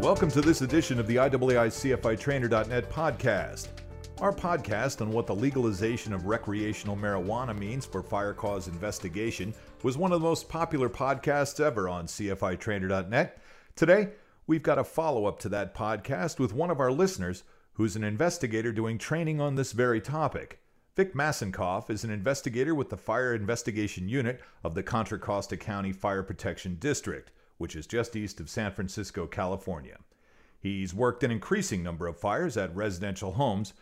Welcome to this edition of the IAAI CFI Trainer.net podcast. Our podcast on what the legalization of recreational marijuana means for fire cause investigation was one of the most popular podcasts ever on CFI Trainer.net. Today, we've got a follow up to that podcast with one of our listeners who's an investigator doing training on this very topic. Vic Massenkoff is an investigator with the Fire Investigation Unit of the Contra Costa County Fire Protection District which is just east of San Francisco, California. He's worked an increasing number of fires at residential homes,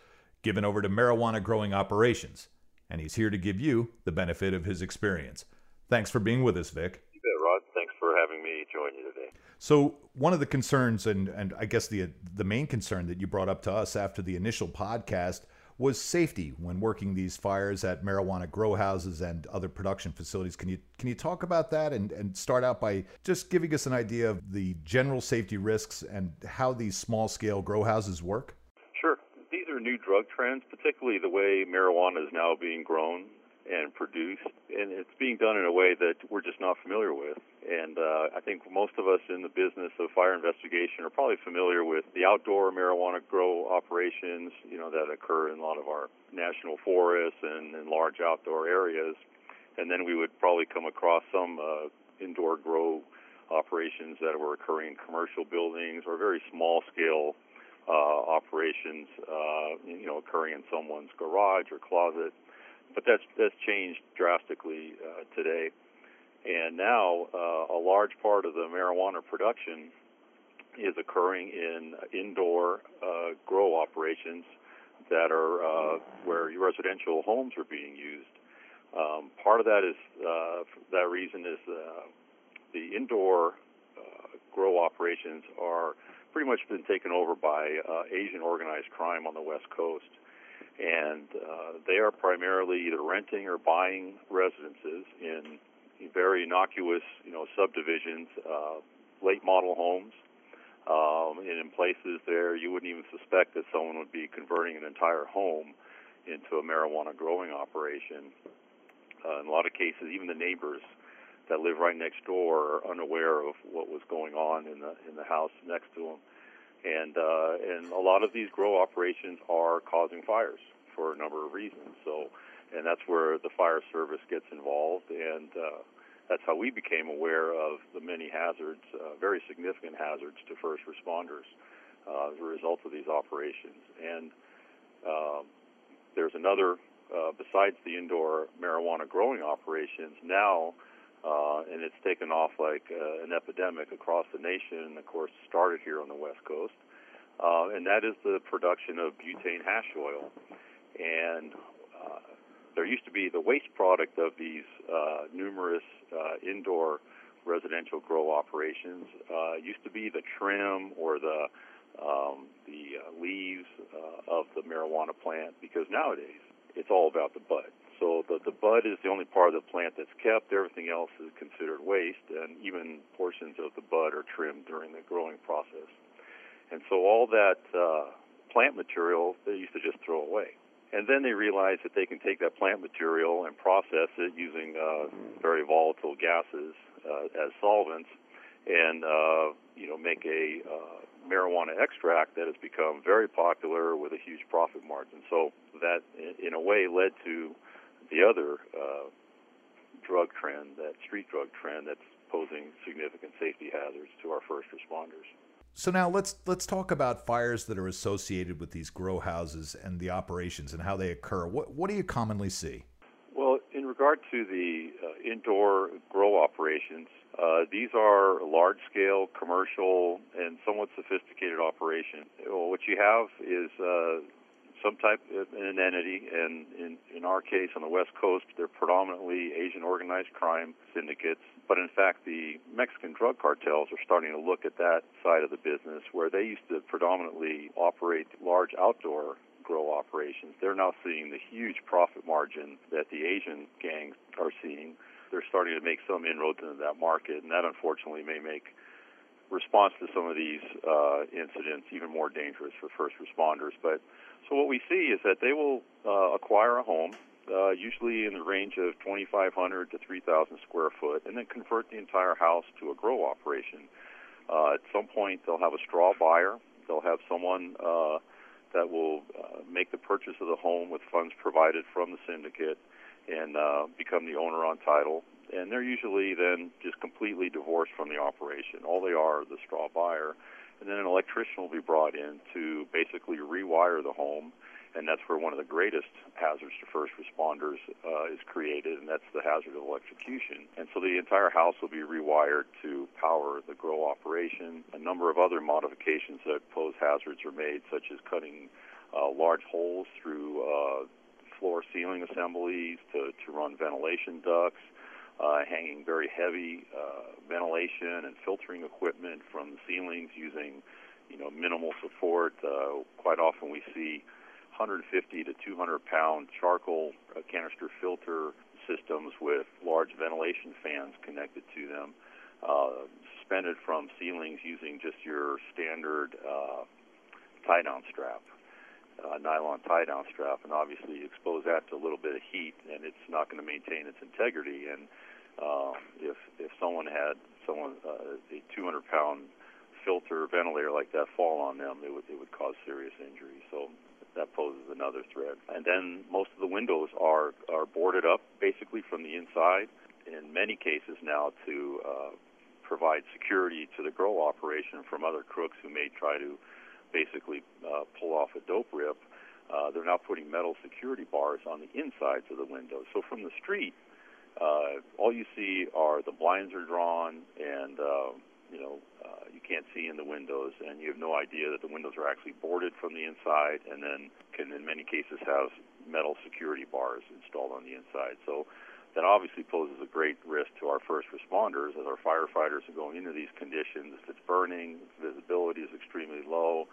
given over to marijuana growing operations, and he's here to give you the benefit of his experience. Thanks for being with us, Vic. You bet, Rod. Thanks for having me join you today. So, one of the concerns, and, and I guess the the main concern that you brought up to us after the initial podcast was safety when working these fires at marijuana grow houses and other production facilities. Can you can you talk about that and, and start out by just giving us an idea of the general safety risks and how these small scale grow houses work? Sure. These are new drug trends, particularly the way marijuana is now being grown and produced, and it's being done in a way that we're just not familiar with. And uh, I think most of us in the business of fire investigation are probably familiar with the outdoor marijuana grow operations, you know, that occur in a lot of our national forests and in large outdoor areas. And then we would probably come across some uh, indoor grow operations that were occurring in commercial buildings or very small scale uh, operations, uh, you know, occurring in someone's garage or closet but that's that's changed drastically uh, today. And now uh, a large part of the marijuana production is occurring in indoor uh, grow operations that are uh, where residential homes are being used. Um, part of that is uh, that reason is uh, the indoor grow operations are pretty much been taken over by Asian organized crime on the West Coast and uh, they are primarily either renting or buying residences in very innocuous, you know, subdivisions, uh, late model homes, um, and in places there you wouldn't even suspect that someone would be converting an entire home into a marijuana growing operation. Uh, in a lot of cases, even the neighbors that live right next door are unaware of what was going on in the in the house next to them and uh, and a lot of these grow operations are causing fires for a number of reasons. So, and that's where the fire service gets involved, and uh, that's how we became aware of the many hazards, uh, very significant hazards to first responders uh, as a result of these operations. And um, there's another, uh, besides the indoor marijuana growing operations, now uh, and it's taken off like uh, an epidemic across the nation, and of course started here on the West Coast. Uh, and that is the production of butane hash oil. And uh, there used to be the waste product of these uh, numerous uh, indoor residential grow operations. Uh, used to be the trim or the um, the uh, leaves uh, of the marijuana plant because nowadays it's all about the bud. So the, the bud is the only part of the plant that's kept. Everything else is considered waste, and even portions of the bud are trimmed during the growing process. And so all that uh, plant material they used to just throw away. And then they realized that they can take that plant material and process it using uh, very volatile gases uh, as solvents, and uh, you know make a uh, marijuana extract that has become very popular with a huge profit margin. So that, in a way, led to the other uh, drug trend, that street drug trend that's posing significant safety hazards to our first responders. So now let's let's talk about fires that are associated with these grow houses and the operations and how they occur. What what do you commonly see? Well, in regard to the uh, indoor grow operations, uh, these are large scale, commercial, and somewhat sophisticated operations. Well, what you have is uh, some type of an entity, and in, in our case on the West Coast, they're predominantly Asian organized crime syndicates. But in fact, the Mexican drug cartels are starting to look at that side of the business where they used to predominantly operate large outdoor grow operations. They're now seeing the huge profit margin that the Asian gangs are seeing. They're starting to make some inroads into that market, and that unfortunately may make response to some of these uh, incidents even more dangerous for first responders. But so what we see is that they will uh, acquire a home uh, usually in the range of 2,500 to 3,000 square foot, and then convert the entire house to a grow operation. Uh, at some point, they'll have a straw buyer. They'll have someone uh, that will uh, make the purchase of the home with funds provided from the syndicate and uh, become the owner on title. And they're usually then just completely divorced from the operation. All they are is the straw buyer. And then an electrician will be brought in to basically rewire the home and that's where one of the greatest hazards to first responders uh, is created, and that's the hazard of electrocution. And so the entire house will be rewired to power the grow operation. A number of other modifications that pose hazards are made, such as cutting uh, large holes through uh, floor ceiling assemblies to, to run ventilation ducts. Uh, hanging very heavy uh, ventilation and filtering equipment from the ceilings using, you know, minimal support. Uh, quite often we see 150 to 200 pound charcoal uh, canister filter systems with large ventilation fans connected to them, uh, suspended from ceilings using just your standard uh, tie down strap. Uh, nylon tie down strap, and obviously you expose that to a little bit of heat, and it's not going to maintain its integrity. And uh, if if someone had someone uh, a 200 pound filter ventilator like that fall on them, it would it would cause serious injury. So that poses another threat. And then most of the windows are are boarded up basically from the inside. In many cases now to uh, provide security to the grow operation from other crooks who may try to basically uh, pull off a dope rip. Uh, they're now putting metal security bars on the insides of the windows. So from the street, uh, all you see are the blinds are drawn and uh, you know uh, you can't see in the windows, and you have no idea that the windows are actually boarded from the inside, and then can in many cases have metal security bars installed on the inside. So that obviously poses a great risk to our first responders as our firefighters are going into these conditions. If it's burning, visibility is extremely low.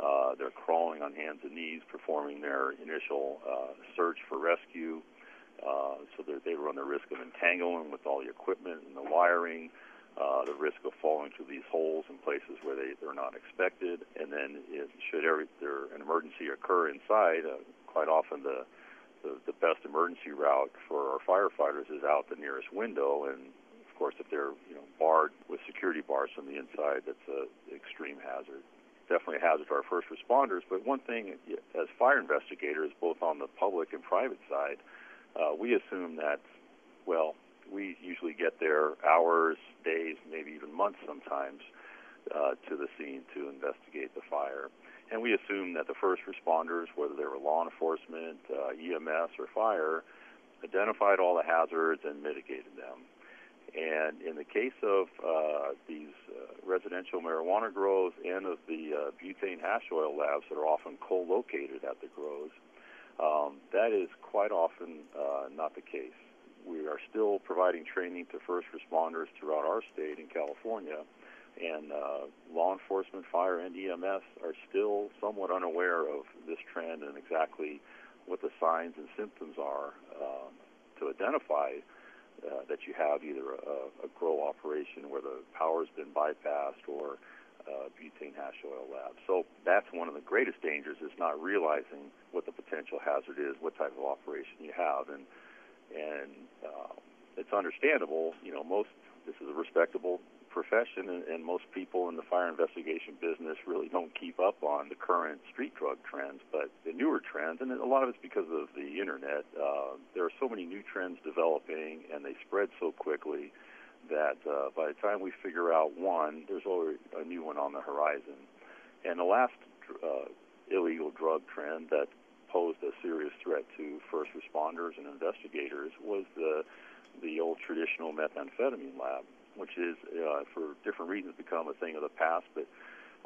Uh, they're crawling on hands and knees, performing their initial uh, search for rescue. Uh, so they run the risk of entangling with all the equipment and the wiring uh, the risk of falling through these holes in places where they, they're not expected. And then, if, should every, there an emergency occur inside, uh, quite often the, the the best emergency route for our firefighters is out the nearest window. And of course, if they're you know barred with security bars from the inside, that's an extreme hazard. Definitely a hazard to our first responders. But one thing, as fire investigators, both on the public and private side, uh, we assume that well, we usually get there hours, days, maybe even months sometimes uh, to the scene to investigate the fire. And we assume that the first responders, whether they were law enforcement, uh, EMS, or fire, identified all the hazards and mitigated them. And in the case of uh, these uh, residential marijuana grows and of the uh, butane hash oil labs that are often co-located at the grows, um, that is quite often uh, not the case. We are still providing training to first responders throughout our state in California, and uh, law enforcement, fire, and EMS are still somewhat unaware of this trend and exactly what the signs and symptoms are uh, to identify uh, that you have either a, a grow operation where the power's been bypassed or uh, butane hash oil lab. So that's one of the greatest dangers is not realizing what the potential hazard is, what type of operation you have, and and uh, it's understandable. You know, most this is a respectable profession, and, and most people in the fire investigation business really don't keep up on the current street drug trends. But the newer trends, and a lot of it's because of the internet. Uh, there are so many new trends developing, and they spread so quickly that uh, by the time we figure out one, there's already a new one on the horizon. And the last uh, illegal drug trend that posed a serious threat to first responders and investigators was the the old traditional methamphetamine lab, which is uh, for different reasons become a thing of the past. But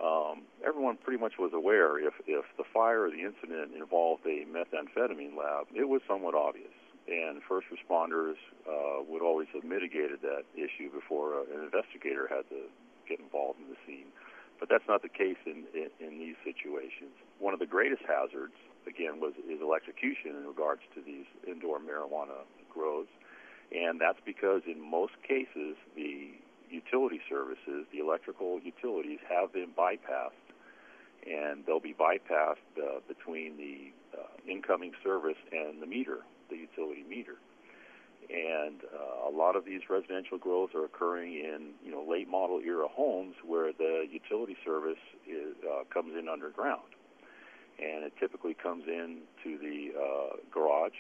um, everyone pretty much was aware if if the fire or the incident involved a methamphetamine lab, it was somewhat obvious, and first responders uh, would always have mitigated that issue before uh, an investigator had to get involved in the scene. But that's not the case in, in, in these situations. One of the greatest hazards again, was is electrocution in regards to these indoor marijuana grows, and that's because in most cases the utility services, the electrical utilities, have been bypassed, and they'll be bypassed uh, between the uh, incoming service and the meter, the meter. And uh, a lot of these residential grows are occurring in you know late model era homes where the utility service is, uh, comes in underground, and it typically comes in to the uh, garage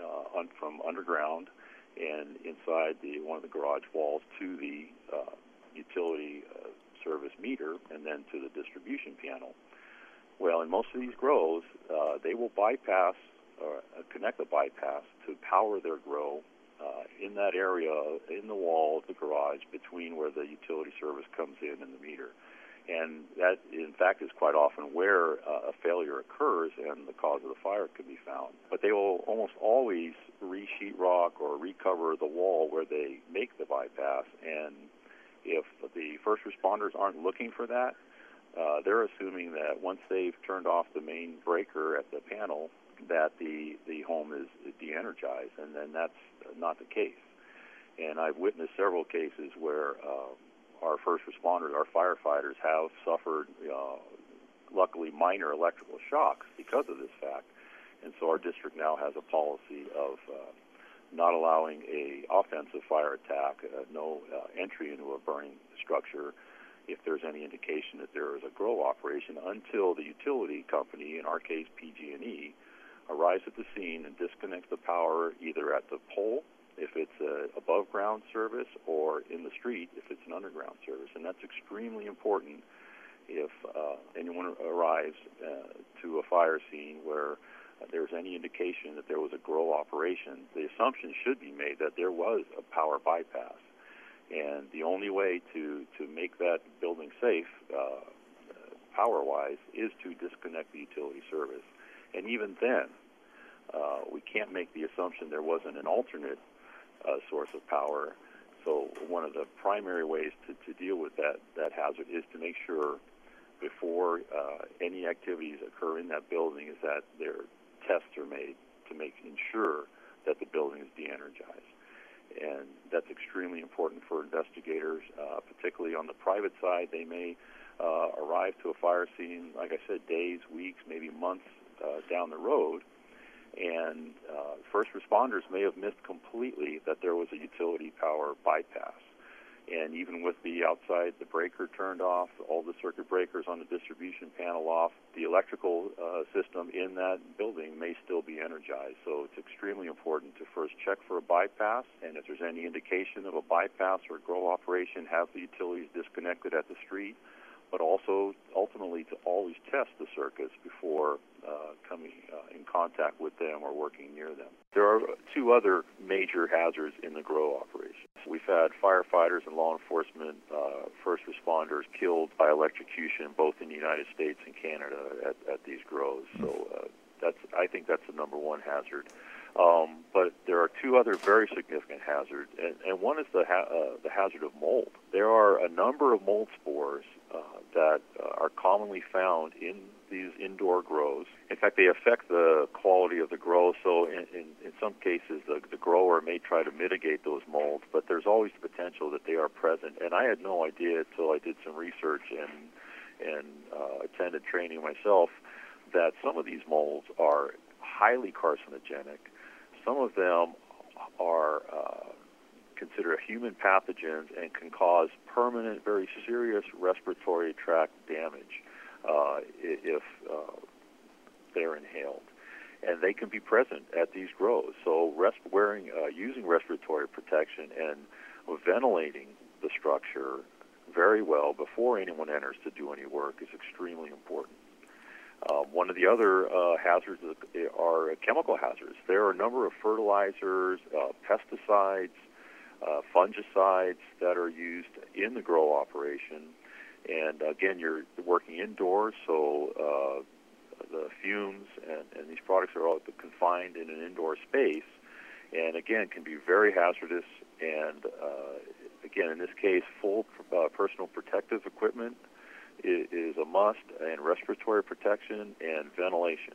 uh, un- from underground and inside the one of the garage walls to the uh, utility uh, service meter and then to the distribution panel. Well, in most of these grows, uh, they will bypass or uh, connect the bypass to power their grow uh, in that area in the wall of the garage between where the utility service comes in and the meter. And that, in fact, is quite often where uh, a failure occurs and the cause of the fire can be found. But they will almost always re-sheet rock or recover the wall where they make the bypass. And if the first responders aren't looking for that, uh, they're assuming that once they've turned off the main breaker at the panel, that the the home is de-energized, and then that's not the case. And I've witnessed several cases where uh, our first responders, our firefighters, have suffered, uh, luckily, minor electrical shocks because of this fact. And so our district now has a policy of uh, not allowing a offensive fire attack, uh, no uh, entry into a burning structure if there's any indication that there is a grow operation until the utility company, in our case PG&E, arrives at the scene and disconnects the power either at the pole if it's a above ground service or in the street if it's an underground service. And that's extremely important if uh, anyone arrives uh, to a fire scene where there's any indication that there was a grow operation, the assumption should be made that there was a power bypass. And the only way to, to make that building safe, uh, power wise, is to disconnect the utility service. And even then, uh, we can't make the assumption there wasn't an alternate uh, source of power. So one of the primary ways to, to deal with that, that hazard is to make sure before uh, any activities occur in that building is that their tests are made to make ensure that the building is de-energized. And that's extremely important for investigators, uh, particularly on the private side. They may uh, arrive to a fire scene, like I said, days, weeks, maybe months uh, down the road, and uh, first responders may have missed completely that there was a utility power bypass. And even with the outside, the breaker turned off, all the circuit breakers on the distribution panel off, the electrical uh, system in that building may still be energized. So it's extremely important to first check for a bypass, and if there's any indication of a bypass or a grow operation, have the utilities disconnected at the street but also ultimately to always test the circuits before uh, coming uh, in contact with them or working near them. There are two other major hazards in the grow operation. We've had firefighters and law enforcement, uh, first responders killed by electrocution both in the United States and Canada at, at these grows. So uh, that's I think that's the number one hazard. Um, but there are two other very significant hazards, and, and one is the ha- uh, the hazard of mold. There are a number of mold spores uh, that uh, are commonly found in these indoor grows. In fact, they affect the quality of the grow. So, in, in, in some cases, the, the grower may try to mitigate those molds, but there's always the potential that they are present. And I had no idea until I did some research and and uh, attended training myself that some of these molds are highly carcinogenic some of them are uh, considered human pathogens and can cause permanent, very serious respiratory tract damage uh, if uh, they're inhaled. And they can be present at these grows. So, rest- wearing, uh, using respiratory protection and ventilating the structure very well before anyone enters to do any work is extremely important. Uh, one of the other uh, hazards are chemical hazards. There are a number of fertilizers, uh, pesticides, uh, fungicides that are used in the grow operation. And again, you're working indoors, so uh, the fumes and, and these products are all confined in an indoor space, and again, can be very hazardous. And uh, again, in this case, full personal protective equipment is, a must, and respiratory protection and ventilation.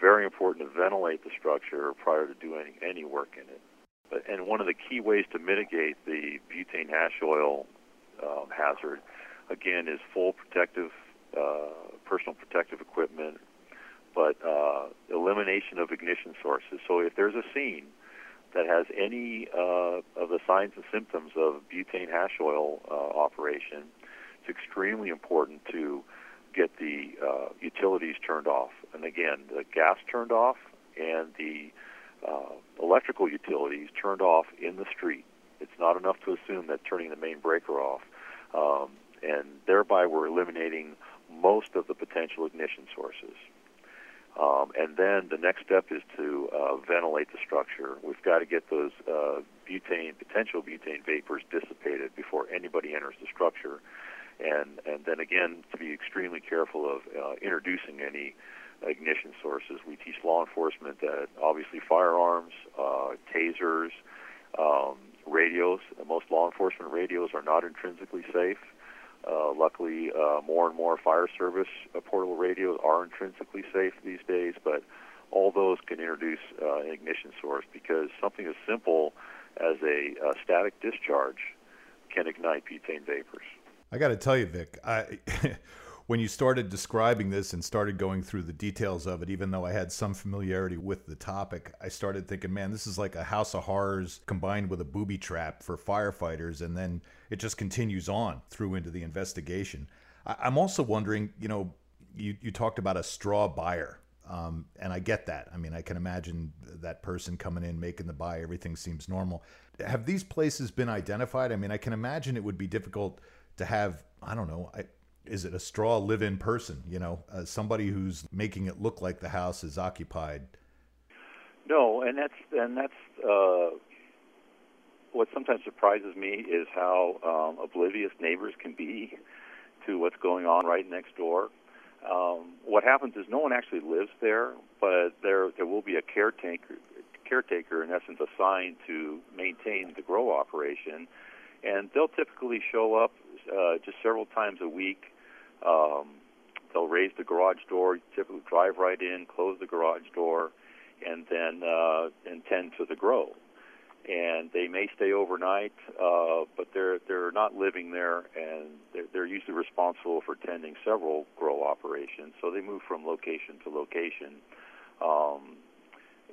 Very important to ventilate the structure prior to doing any work in it. And one of the key ways to mitigate the butane hash oil um, hazard, again, is full protective, uh, personal protective equipment, but uh, elimination of ignition sources. So if there's a scene that has any uh, of the signs and symptoms of butane hash oil uh, operation, it's extremely important to get the uh, utilities turned off. And again, the gas turned off and the uh, electrical utilities turned off in the street. It's not enough to assume that turning the main breaker off, um, and thereby we're eliminating most of the potential ignition sources. Um, and then the next step is to uh, ventilate the structure. We've got to get those uh, butane, potential butane vapors dissipated before anybody enters the structure. And, and then again, to be extremely careful of uh, introducing any ignition sources. We teach law enforcement that obviously firearms, uh, tasers, um, radios, most law enforcement radios are not intrinsically safe. Uh, luckily, uh, more and more fire service uh, portable radios are intrinsically safe these days, but all those can introduce uh, an ignition source because something as simple as a, a static discharge can ignite butane vapors. I got to tell you, Vic, I, when you started describing this and started going through the details of it, even though I had some familiarity with the topic, I started thinking, man, this is like a house of horrors combined with a booby trap for firefighters. And then it just continues on through into the investigation. I, am also wondering, you know, you, you talked about a straw buyer. Um, and I get that. I mean, I can imagine that person coming in, making the buy, everything seems normal. Have these places been identified? I mean, I can imagine it would be difficult to have, I don't know, I, is it a straw live-in person? You know, uh, somebody who's making it look like the house is occupied. No, and that's and that's uh, what sometimes surprises me is how um, oblivious neighbors can be to what's going on right next door. Um, what happens is no one actually lives there, but there there will be a caretaker caretaker in essence assigned to maintain the grow operation, and they'll typically show up uh, just several times a week um, they'll raise the garage door, typically drive right in, close the garage door, and then uh, and tend to the grow. And they may stay overnight, uh, but they're they're not living there, and they're, they're usually responsible for tending several grow operations. So they move from location to location, um,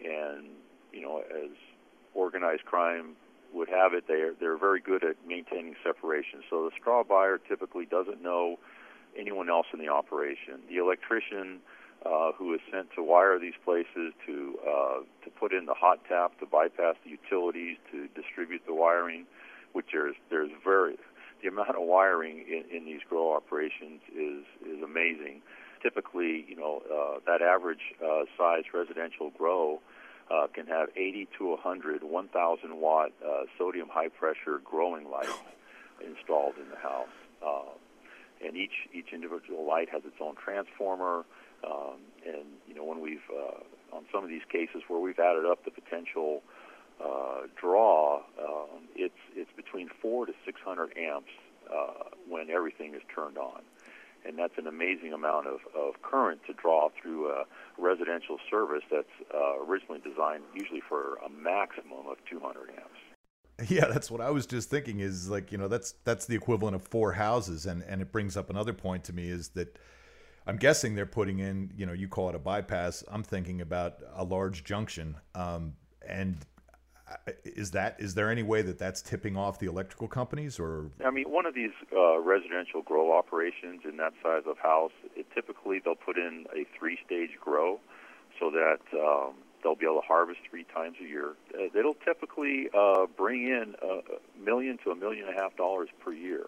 and you know as organized crime would have it, they're they're very good at maintaining separation. So the straw buyer typically doesn't know anyone else in the operation. The electrician uh, who is sent to wire these places, to uh, to put in the hot tap, to bypass the utilities, to distribute the wiring, which there's there's very the amount of wiring in, in these grow operations is is amazing. Typically, you know, uh, that average uh, size residential grow uh, can have 80 to 100 1,000 watt uh, sodium high pressure growing lights installed in the house. Uh, and each each individual light has its own transformer. Um, and you know, when we've uh, on some of these cases where we've added up the potential uh, draw, um, it's it's between four to 600 amps uh, when everything is turned on, and that's an amazing amount of, of current to draw through a residential service that's uh, originally designed usually for a maximum of 200 amps. Yeah, that's what I was just thinking. Is like you know that's that's the equivalent of four houses, and and it brings up another point to me is that I'm guessing they're putting in you know you call it a bypass. I'm thinking about a large junction, um, and uh, is that is there any way that that's tipping off the electrical companies or? I mean, one of these uh, residential grow operations in that size of house, it typically they'll put in a three-stage grow, so that um, they'll be able to harvest three times a year. Uh, it'll typically uh, bring in a million to a million and a half dollars per year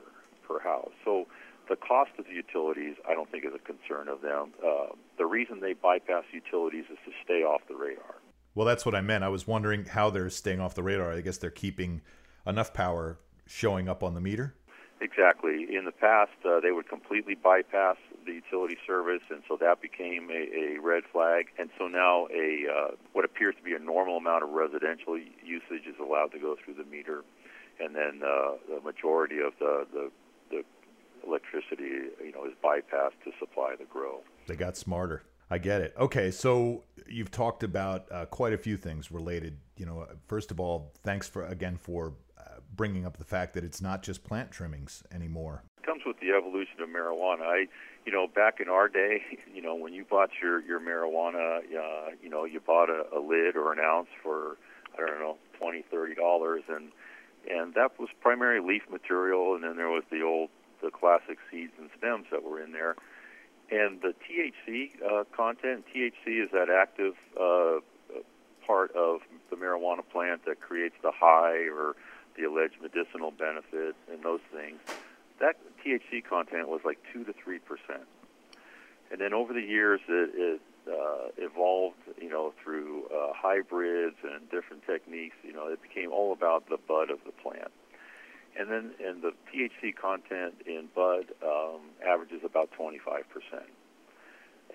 per house. So the cost of the utilities, I don't think is a concern of them. Uh, the reason they bypass utilities is to stay off the radar. Well, that's what I meant. I was wondering how they're staying off the radar. I guess they're keeping enough power showing up on the meter. Exactly. In the past, uh, they would completely bypass the utility service, and so that became a, a red flag. And so now, a uh, what appears to be a normal amount of residential usage is allowed to go through the meter, and then uh, the majority of the, the the electricity, you know, is bypassed to supply the grow. They got smarter. I get it. Okay, so you've talked about uh, quite a few things related. You know, first of all, thanks for again for bringing up the fact that it's not just plant trimmings anymore. Comes with the evolution of marijuana. I, you know, back in our day, you know, when you bought your your marijuana, uh, you know, you bought a, a lid or an ounce for I don't know twenty, thirty dollars, and and that was primary leaf material, and then there was the old the classic seeds and stems that were in there. And the THC uh, content, THC is that active uh, part of the marijuana plant that creates the high or the alleged medicinal benefit and those things. That THC content was like two to three percent, and then over the years it, it uh, evolved, you know, through uh, hybrids and different techniques. You know, it became all about the bud of the plant. And then, and the THC content in bud um, averages about 25 percent.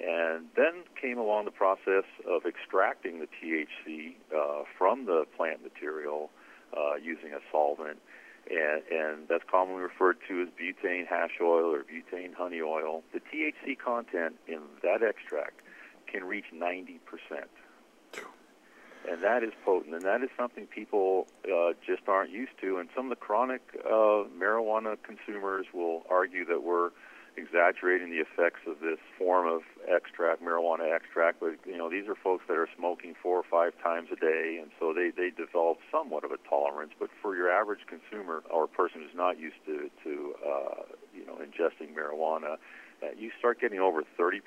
And then came along the process of extracting the THC uh, from the plant material uh, using a solvent, and, and that's commonly referred to as butane hash oil or butane honey oil. The THC content in that extract can reach 90 percent and that is potent, and that is something people uh, just aren't used to. And some of the chronic uh, marijuana consumers will argue that we're exaggerating the effects of this form of extract, marijuana extract. But you know, these are folks that are smoking four or five times a day, and so they they develop somewhat of a tolerance. But for your average consumer or person who's not used to to uh, you know ingesting marijuana. Uh, you start getting over 30%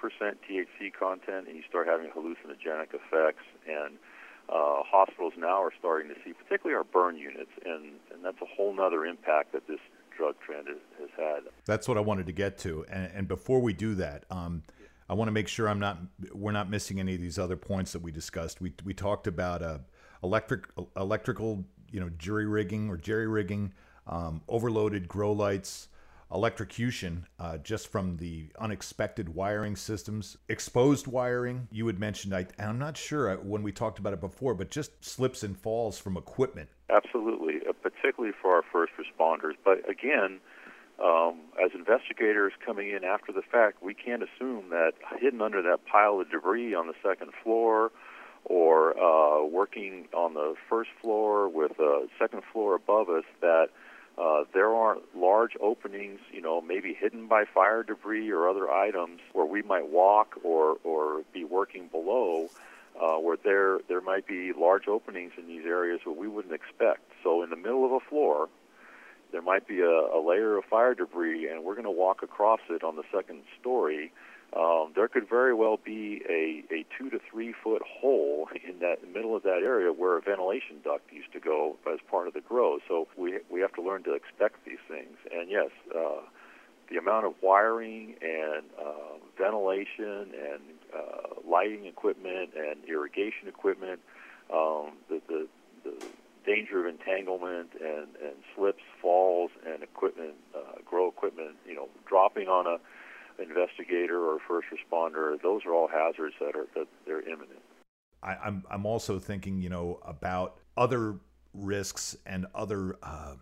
THC content, and you start having hallucinogenic effects, and uh, hospitals now are starting to see, particularly our burn units, and, and that's a whole other impact that this drug trend has, had. That's what I wanted to get to, and, and before we do that, um, I want to make sure I'm not we're not missing any of these other points that we discussed. We we talked about uh, electric electrical, you know, jury rigging or jerry rigging, um, overloaded grow lights electrocution uh, just from the unexpected wiring systems, exposed wiring. You had mentioned, I, I'm not sure uh, when we talked about it before, but just slips and falls from equipment. Absolutely, particularly for our first responders. But again, um, as investigators coming in after the fact, we can't assume that hidden under that pile of debris on the second floor or uh, working on the first floor with a second floor above us that uh, there are large openings, you know, maybe hidden by fire debris or other items where we might walk or, or be working below, uh, where there there might be large openings in these areas where we wouldn't expect. So in the middle of a floor, there might be a, a layer of fire debris, and we're going to walk across it on the second story um, there could very well be a, a two to three foot hole in that middle of that area where a ventilation duct used to go as part of the grow. So we we have to learn to expect these things. And yes, uh, the amount of wiring and uh, ventilation and uh, lighting equipment and irrigation equipment, um, the, the the danger of entanglement and, and slips, falls, and equipment, uh, grow equipment, you know, dropping on a investigator or first responder. Those are all hazards that are that they're imminent. I, I'm I'm also thinking, you know, about other risks and other uh,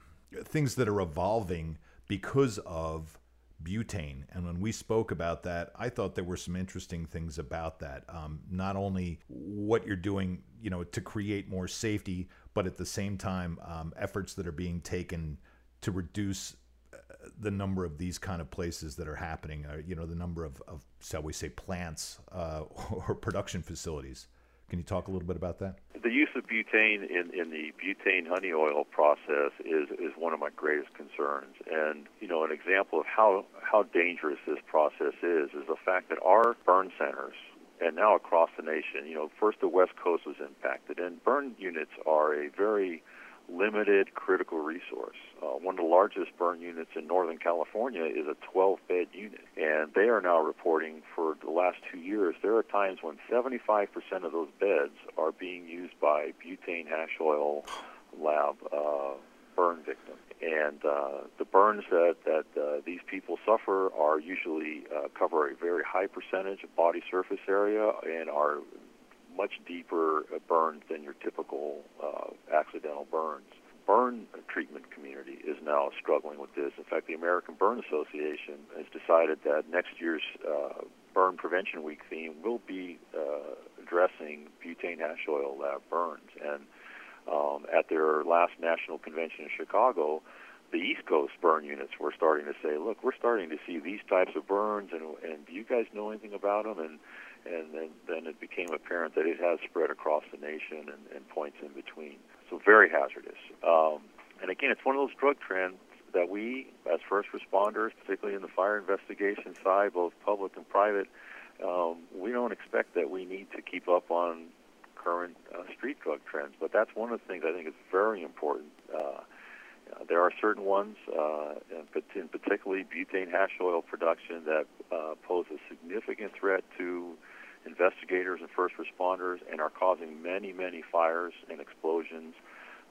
things that are evolving because of butane. And when we spoke about that, I thought there were some interesting things about that. Um, not only what you're doing, you know, to create more safety, but at the same time, um, efforts that are being taken to reduce the number of these kind of places that are happening, uh, you know, the number of, of shall we say, plants uh, or production facilities. Can you talk a little bit about that? The use of butane in, in the butane honey oil process is, is one of my greatest concerns. And, you know, an example of how, how dangerous this process is is the fact that our burn centers, and now across the nation, you know, first the West Coast was impacted, and burn units are a very limited critical resource. Uh, one of the largest burn units in Northern California is a 12 bed unit, and they are now reporting for the last two years there are times when 75% of those beds are being used by butane hash oil lab uh, burn victims. And uh, the burns that, that uh, these people suffer are usually uh, cover a very high percentage of body surface area and are much deeper burns than your typical uh, accidental burns. Burn treatment community is now struggling with this. In fact, the American Burn Association has decided that next year's uh, Burn Prevention Week theme will be uh, addressing butane hash oil lab burns. And um, at their last national convention in Chicago, the East Coast burn units were starting to say, look, we're starting to see these types of burns, and and do you guys know anything about them? And and then, then it became apparent that it has spread across the nation and, and points in between. So very hazardous. Um, and again, it's one of those drug trends that we, as first responders, particularly in the fire investigation side, both public and private, um, we don't expect that we need to keep up on current uh, street drug trends. But that's one of the things I think is very important. Uh, there are certain ones, uh, in particularly butane hash oil production, that uh, pose a significant threat to investigators and first responders and are causing many, many fires and explosions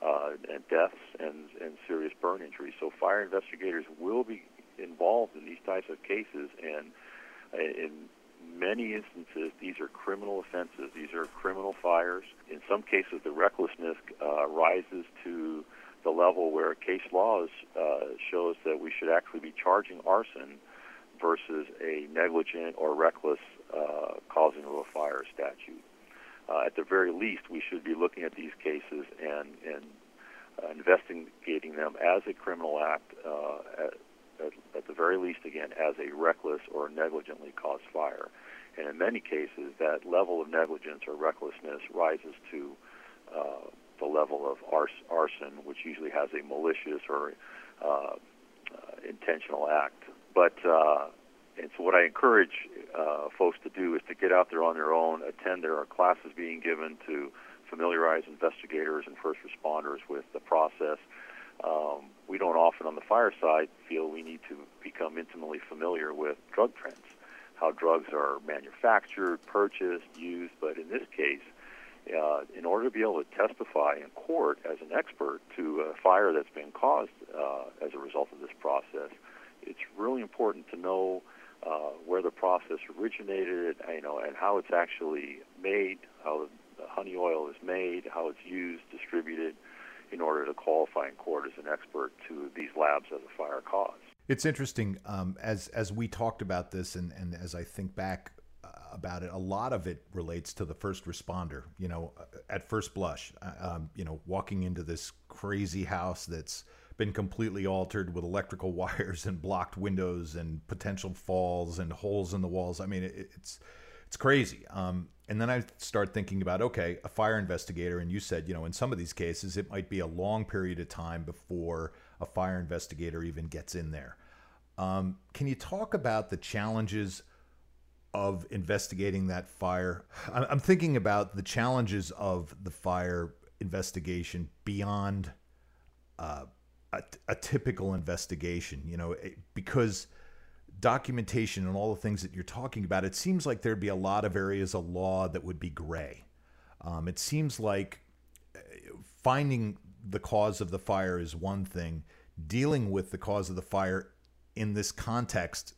uh, and deaths and, and serious burn injuries. So fire investigators will be involved in these types of cases, and in many instances, these are criminal offenses. These are criminal fires. In some cases, the recklessness uh, rises to the level where case laws uh, shows that we should actually be charging arson versus a negligent or reckless uh, causing of a fire statute. Uh, at the very least, we should be looking at these cases and, and uh, investigating them as a criminal act, uh, at, at, at, the very least, again, as a reckless or negligently caused fire. And in many cases, that level of negligence or recklessness rises to uh, the level of arson, which usually has a malicious or uh, uh, intentional act. But uh, and so, what I encourage uh, folks to do is to get out there on their own, attend. There are classes being given to familiarize investigators and first responders with the process. Um, we don't often, on the fire side, feel we need to become intimately familiar with drug trends, how drugs are manufactured, purchased, used. But in this case, uh, in order to be able to testify in court as an expert to a fire that's been caused uh, as a result of this process, it's really important to know uh, where the process originated, you know, and how it's actually made, how the honey oil is made, how it's used, distributed, in order to qualify in court as an expert to these labs as a fire cause. It's interesting um, as as we talked about this, and, and as I think back about it, a lot of it relates to the first responder. You know, at first blush, uh, um, you know, walking into this crazy house that's been completely altered with electrical wires and blocked windows and potential falls and holes in the walls. I mean, it, it's it's crazy. Um, and then I start thinking about okay, a fire investigator, and you said, you know, in some of these cases, it might be a long period of time before a fire investigator even gets in there. Um, can you talk about the challenges? of investigating that fire. I'm thinking about the challenges of the fire investigation beyond uh, a, a, typical investigation, you know, because documentation and all the things that you're talking about, it seems like there'd be a lot of areas of law that would be gray. Um, it seems like uh, finding the cause of the fire is one thing, dealing with the cause of the fire in this context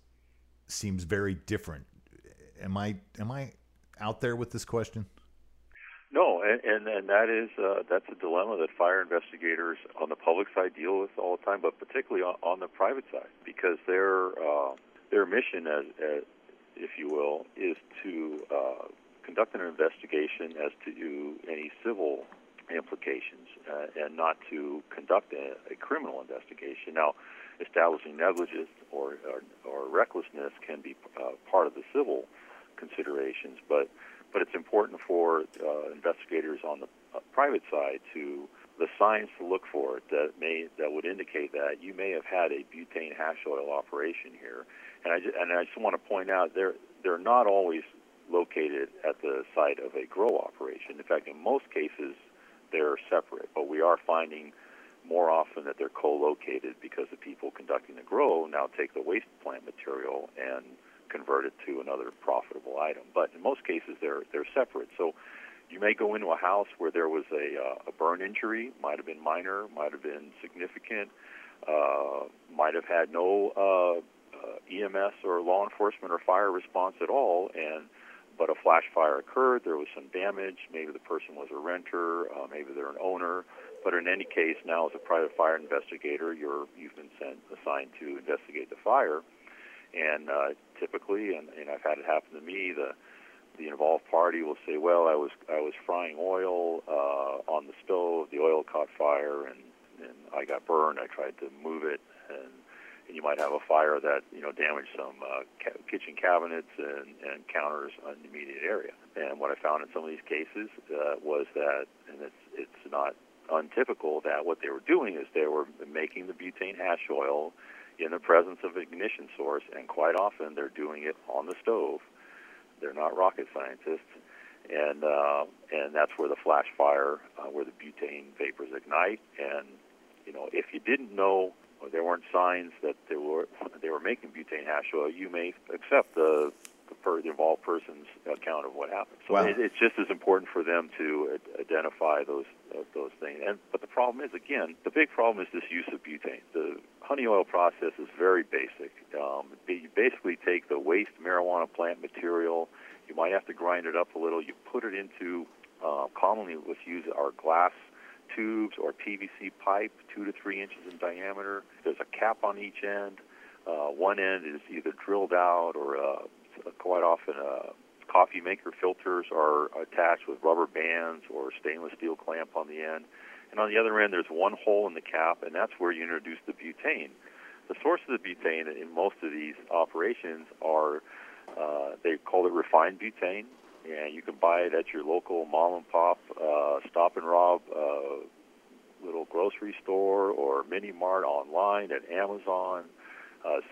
seems very different am I am I out there with this question? No, and and, and that is uh, that's a dilemma that fire investigators on the public side deal with all the time, but particularly on, on the private side, because their uh, their mission, as, as if you will, is to uh, conduct an investigation as to any civil implications, uh, and not to conduct a, a criminal investigation. Now, establishing negligence or, or, or recklessness can be uh, part of the civil considerations, but but it's important for uh, investigators on the uh, private side to the signs to look for that may that would indicate that you may have had a butane hash oil operation here, and I just, and I just want to point out they're they're not always located at the site of a grow operation. In fact, in most cases, they're separate. But we are finding more often that they're co-located because the people conducting the grow now take the waste plant material and convert it to another profitable item. But in most cases, they're they're separate. So you may go into a house where there was a, uh, a burn injury, might have been minor, might have been significant, uh, might have had no uh, uh, EMS or law enforcement or fire response at all, and but a flash fire occurred. There was some damage. Maybe the person was a renter. Uh, maybe they're an owner. But in any case, now as a private fire investigator, you're you've been sent assigned to investigate the fire and uh, typically, and, and I've had it happen to me, the the involved party will say, "Well, I was I was frying oil uh, on the stove. The oil caught fire, and and I got burned. I tried to move it, and, and you might have a fire that you know damaged some uh, ca- kitchen cabinets and, and counters in the immediate area. And what I found in some of these cases uh, was that, and it's it's not untypical that what they were doing is they were making the butane hash oil in the presence of ignition source, and quite often they're doing it on the stove. They're not rocket scientists, and uh, and that's where the flash fire, uh, where the butane vapors ignite. And you know, if you didn't know or there weren't signs that they were they were making butane hash oil, you may accept the, per, the involved person's account of what happened. So Wow. it, it's just as important for them to identify those uh, those things. And but the problem is again, the big problem is this use of butane. The honey oil process is very basic. Um, you basically take the waste marijuana plant material. You might have to grind it up a little. You put it into uh, commonly let's use our glass tubes or PVC pipe, two to three inches in diameter. There's a cap on each end. Uh, one end is either drilled out or uh, quite often uh, coffee maker filters are attached with rubber bands or stainless steel clamp on the end. And on the other end, there's one hole in the cap, and that's where you introduce the butane. The source of the butane in most of these operations are, uh, they call it refined butane, and you can buy it at your local mom and pop uh, stop and rob uh, little grocery store or mini mart online at Amazon. Uh,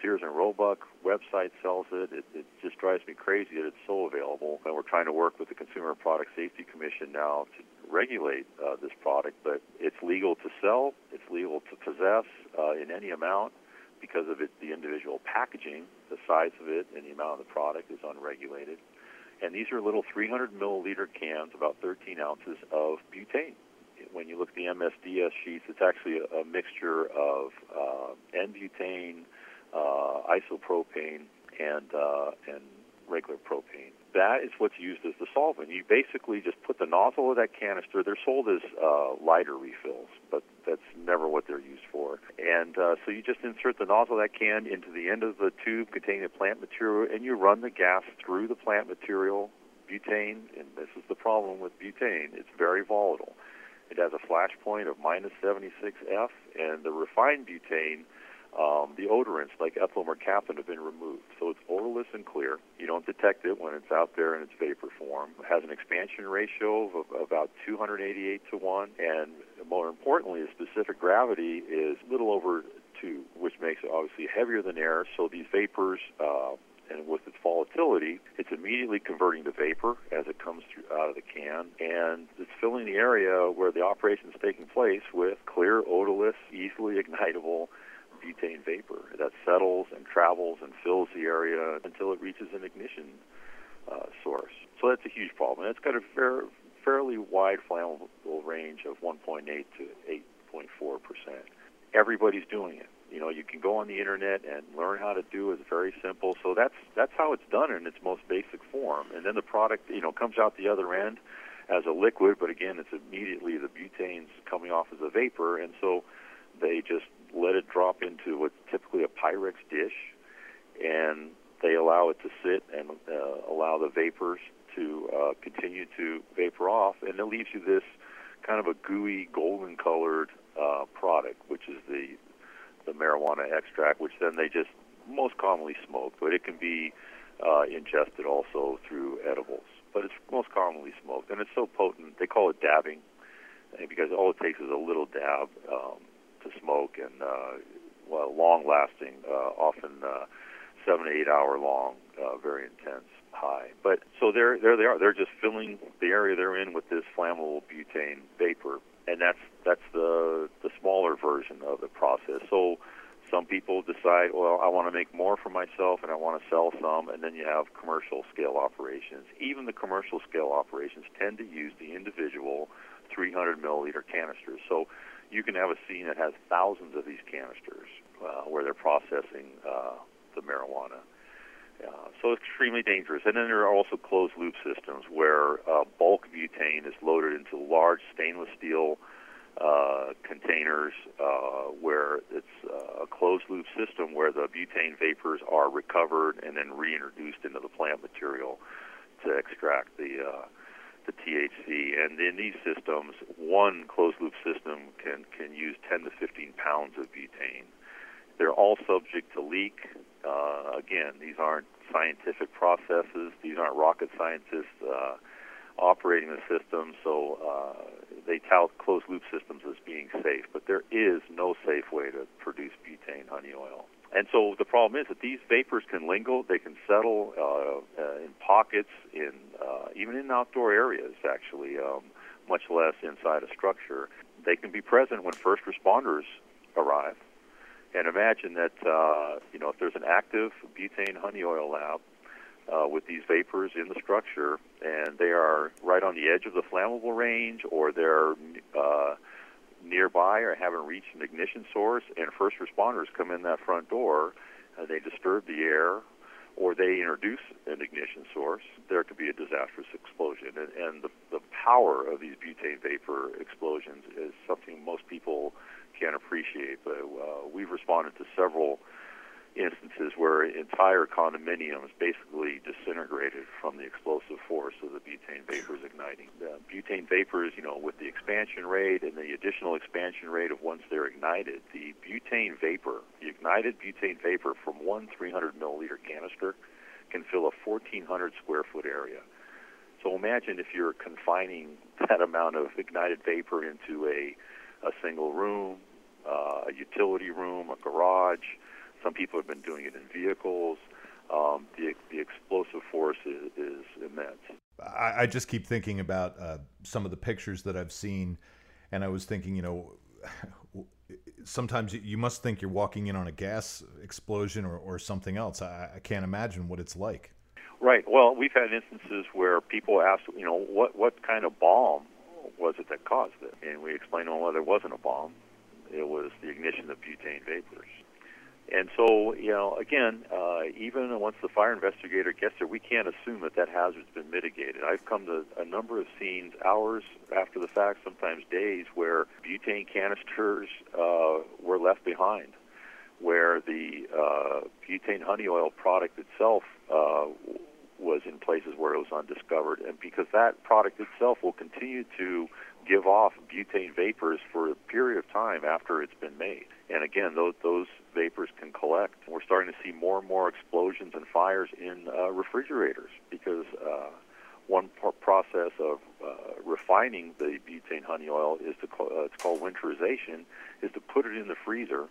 Sears and Roebuck website sells it. it. It just drives me crazy that it's so available. And we're trying to work with the Consumer Product Safety Commission now to regulate uh, this product. But it's legal to sell. It's legal to possess uh, in any amount because of it, the individual packaging, the size of it, and the amount of the product is unregulated. And these are little 300 milliliter cans, about 13 ounces of butane. When you look at the MSDS sheets, it's actually a, a mixture of uh, N-butane, uh, isopropane, and uh, and regular propane. That is what's used as the solvent. You basically just put the nozzle of that canister. They're sold as uh, lighter refills, but that's never what they're used for. And uh, so you just insert the nozzle of that can into the end of the tube containing the plant material, and you run the gas through the plant material. Butane, and this is the problem with butane, it's very volatile. It has a flash point of minus 76 F, and the refined butane um, the odorants like ethyl mercaptan have been removed. So it's odorless and clear. You don't detect it when it's out there in its vapor form. It has an expansion ratio of, about 288 to 1. And more importantly, the specific gravity is little over 2, which makes it obviously heavier than air. So these vapors, uh, and with its volatility, it's immediately converting to vapor as it comes through, out of the can, and it's filling the area where the operation is taking place with clear, odorless, easily ignitable butane vapor that settles and travels and fills the area until it reaches an ignition uh, source. So that's a huge problem. And it's got a fair, fairly wide flammable range of 1.8 to 8.4 percent. Everybody's doing it. You know, you can go on the internet and learn how to do it. It's very simple. So that's that's how it's done in its most basic form. And then the product, you know, comes out the other end as a liquid, but again, it's immediately the butane's coming off as a vapor, and so they just let it drop into what's typically a Pyrex dish, and they allow it to sit and uh, allow the vapors to uh, continue to vapor off, and it leaves you this kind of a gooey, golden colored uh, product, which is the the marijuana extract, which then they just most commonly smoke, but it can be uh, ingested also through edibles. But it's most commonly smoked, and it's so potent. They call it dabbing uh, because all it takes is a little dab um, to smoke, and uh, well, long lasting, uh, often uh, seven to eight hour long, uh, very intense high. But so there, there they are. They're just filling the area they're in with this flammable butane vapor, and that's that's the the smaller version of the process. So some people decide, well, I want to make more for myself and I want to sell some, and then you have commercial scale operations. Even the commercial scale operations tend to use the individual 300 milliliter canisters. So you can have a scene that has thousands of these canisters uh, where they're processing uh, the marijuana. Uh, so extremely dangerous. And then there are also closed loop systems where uh, bulk butane is loaded into large stainless steel uh, containers uh, where it's uh, a closed loop system where the butane vapors are recovered and then reintroduced into the plant material to extract the uh, the THC. And in these systems, one closed loop system can, can use 10 to 15 pounds of butane. They're all subject to leak. Uh, again, these aren't scientific processes. These aren't rocket scientists uh, operating the system, so uh, they tout closed loop systems as being safe. But there is no safe way to produce butane honey oil. And so the problem is that these vapors can linger, they can settle uh, uh, in pockets, in uh, even in outdoor areas, actually, um, much less inside a structure. They can be present when first responders arrive. And imagine that uh, you know if there's an active butane honey oil lab uh, with these vapors in the structure, and they are right on the edge of the flammable range, or they're uh, nearby or haven't reached an ignition source, and first responders come in that front door, uh, they disturb the air, or they introduce an ignition source, there could be a disastrous explosion. And, and the, the power of these butane vapor explosions is something most people can't appreciate. But uh, we've responded to several instances where entire condominiums basically disintegrated from the explosive force of the butane vapors igniting. The butane vapors, you know, with the expansion rate and the additional expansion rate of once they're ignited, the butane vapor, the ignited butane vapor from one 300 milliliter canister can fill a 1,400 square foot area. So imagine if you're confining that amount of ignited vapor into a, a single room, uh, a utility room, a garage, some people have been doing it in vehicles. Um, the, the explosive force is, is immense. I, I, just keep thinking about uh, some of the pictures that I've seen, and I was thinking, you know, sometimes you must think you're walking in on a gas explosion or, or something else. I, I can't imagine what it's like. Right. Well, we've had instances where people ask, you know, what what kind of bomb was it that caused it? And we explained, well, there wasn't a bomb. It was the ignition of butane vapors. And so, you know, again, uh, even once the fire investigator gets there, we can't assume that that hazard's been mitigated. I've come to a number of scenes hours after the fact, sometimes days, where butane canisters uh, were left behind, where the uh, butane honey oil product itself uh, was in places where it was undiscovered, and because that product itself will continue to give off butane vapors for a period of time after it's been made. And again, those those vapors can collect. We're starting to see more and more explosions and fires in uh, refrigerators because uh, one process of uh, refining the butane honey oil is to co- uh, it's called winterization is to put it in the freezer,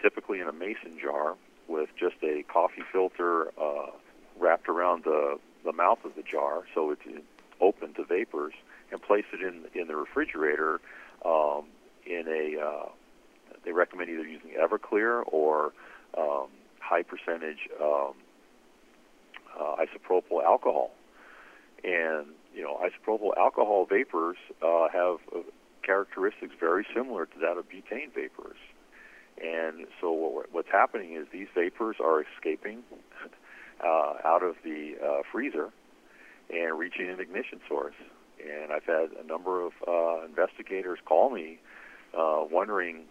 typically in a mason jar with just a coffee filter uh, wrapped around the the mouth of the jar, so it's open to vapors, and place it in in the refrigerator um, in a uh, they recommend either using Everclear or um, high percentage um, uh, isopropyl alcohol. And you know, isopropyl alcohol vapors uh, have uh, characteristics very similar to that of butane vapors. And so what, what's happening is these vapors are escaping uh, out of the uh, freezer and reaching an ignition source. And I've had a number of uh, investigators call me uh, wondering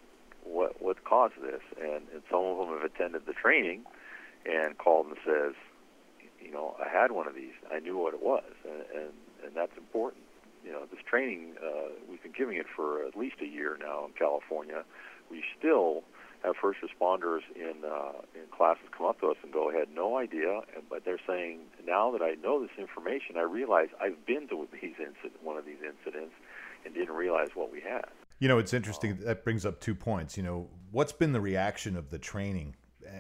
what what caused this, and, and some of them have attended the training and called and says, you know, I had one of these. I knew what it was, and and, and that's important. You know, this training uh, we've been giving it for at least a year now in California. We still have first responders in uh, in classes come up to us and go, "I had no idea," but they're saying, "Now that I know this information, I realize I've been to these incident, one of these incidents, and didn't realize what we had." You know, it's interesting. That brings up two points. You know, what's been the reaction of the training,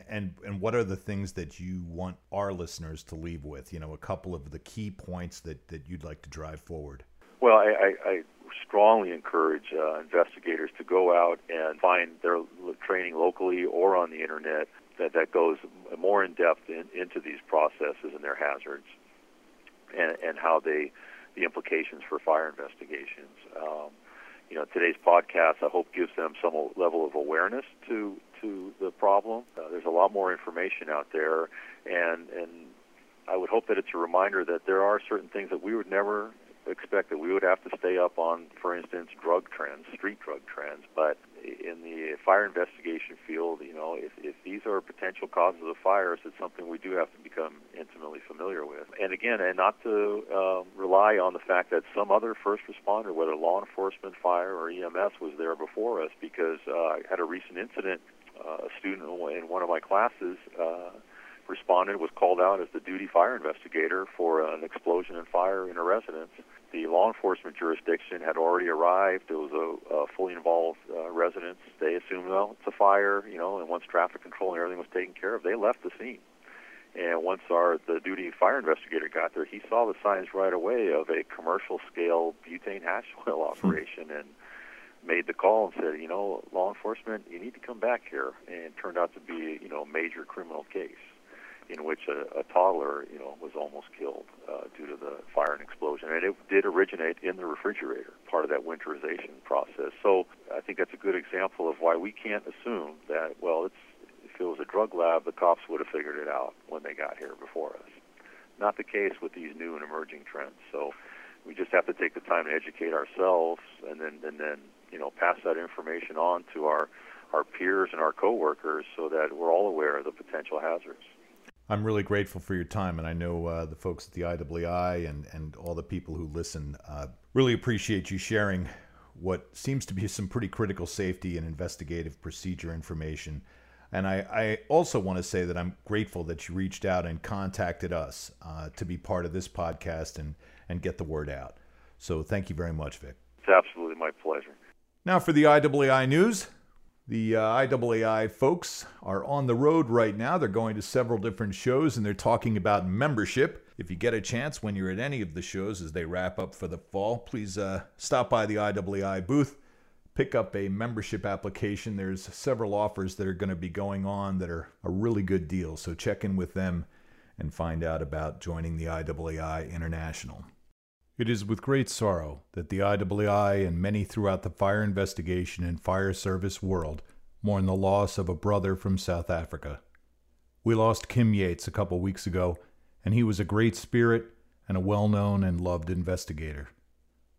and and what are the things that you want our listeners to leave with? You know, a couple of the key points that that you'd like to drive forward. Well, I, I, I strongly encourage uh, investigators to go out and find their training locally or on the internet that that goes more in depth in, into these processes and their hazards, and and how they the implications for fire investigations. Um, you know, today's podcast, I hope, gives them some level of awareness to to the problem. Uh, there's a lot more information out there, and and I would hope that it's a reminder that there are certain things that we would never expect that we would have to stay up on, for instance, drug trends, street drug trends. But in the fire investigation field, you know, if, if these are potential causes of fires, it's something we do have to become intimately familiar with. And again, and not to uh, rely on the fact that some other first responder, whether law enforcement, fire, or EMS, was there before us, because uh, I had a recent incident. Uh, a student in one of my classes. Uh, responded was called out as the duty fire investigator for an explosion and fire in a residence. The law enforcement jurisdiction had already arrived. It was a, a fully involved uh, residence. They assumed, well, it's a fire, you know, and once traffic control and everything was taken care of, they left the scene. And once our the duty fire investigator got there, he saw the signs right away of a commercial scale butane hash oil hmm. operation and made the call and said, you know, law enforcement, you need to come back here. And it turned out to be, you know, a major criminal case in which a, a toddler, you know, was almost killed uh, due to the fire and explosion. And it did originate in the refrigerator, part of that winterization process. So I think that's a good example of why we can't assume that, well, it's, if it was a drug lab, the cops would have figured it out when they got here before us. Not the case with these new and emerging trends. So we just have to take the time to educate ourselves and then, and then you know, pass that information on to our, our peers and our coworkers so that we're all aware of the potential hazards. I'm really grateful for your time, and I know uh, the folks at the IAAI and, and all the people who listen uh, really appreciate you sharing what seems to be some pretty critical safety and investigative procedure information. And I, I also want to say that I'm grateful that you reached out and contacted us uh, to be part of this podcast and, and get the word out. So thank you very much, Vic. It's absolutely my pleasure. Now for the IAAI news. The uh, IAAI folks are on the road right now. They're going to several different shows and they're talking about membership. If you get a chance when you're at any of the shows as they wrap up for the fall, please uh, stop by the IAAI booth, pick up a membership application. There's several offers that are going to be going on that are a really good deal. So check in with them and find out about joining the IAAI International. It is with great sorrow that the IAAI and many throughout the fire investigation and fire service world mourn the loss of a brother from South Africa. We lost Kim Yates a couple weeks ago, and he was a great spirit and a well known and loved investigator.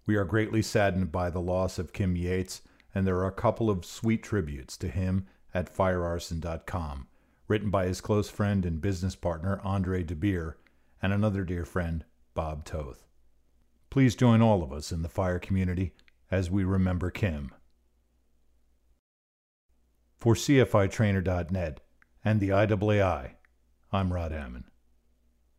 We are greatly saddened by the loss of Kim Yates, and there are a couple of sweet tributes to him at firearson.com, written by his close friend and business partner Andre De Beer and another dear friend, Bob Toth. Please join all of us in the fire community as we remember Kim. For CFITrainer.net and the IAAI, I'm Rod Ammon.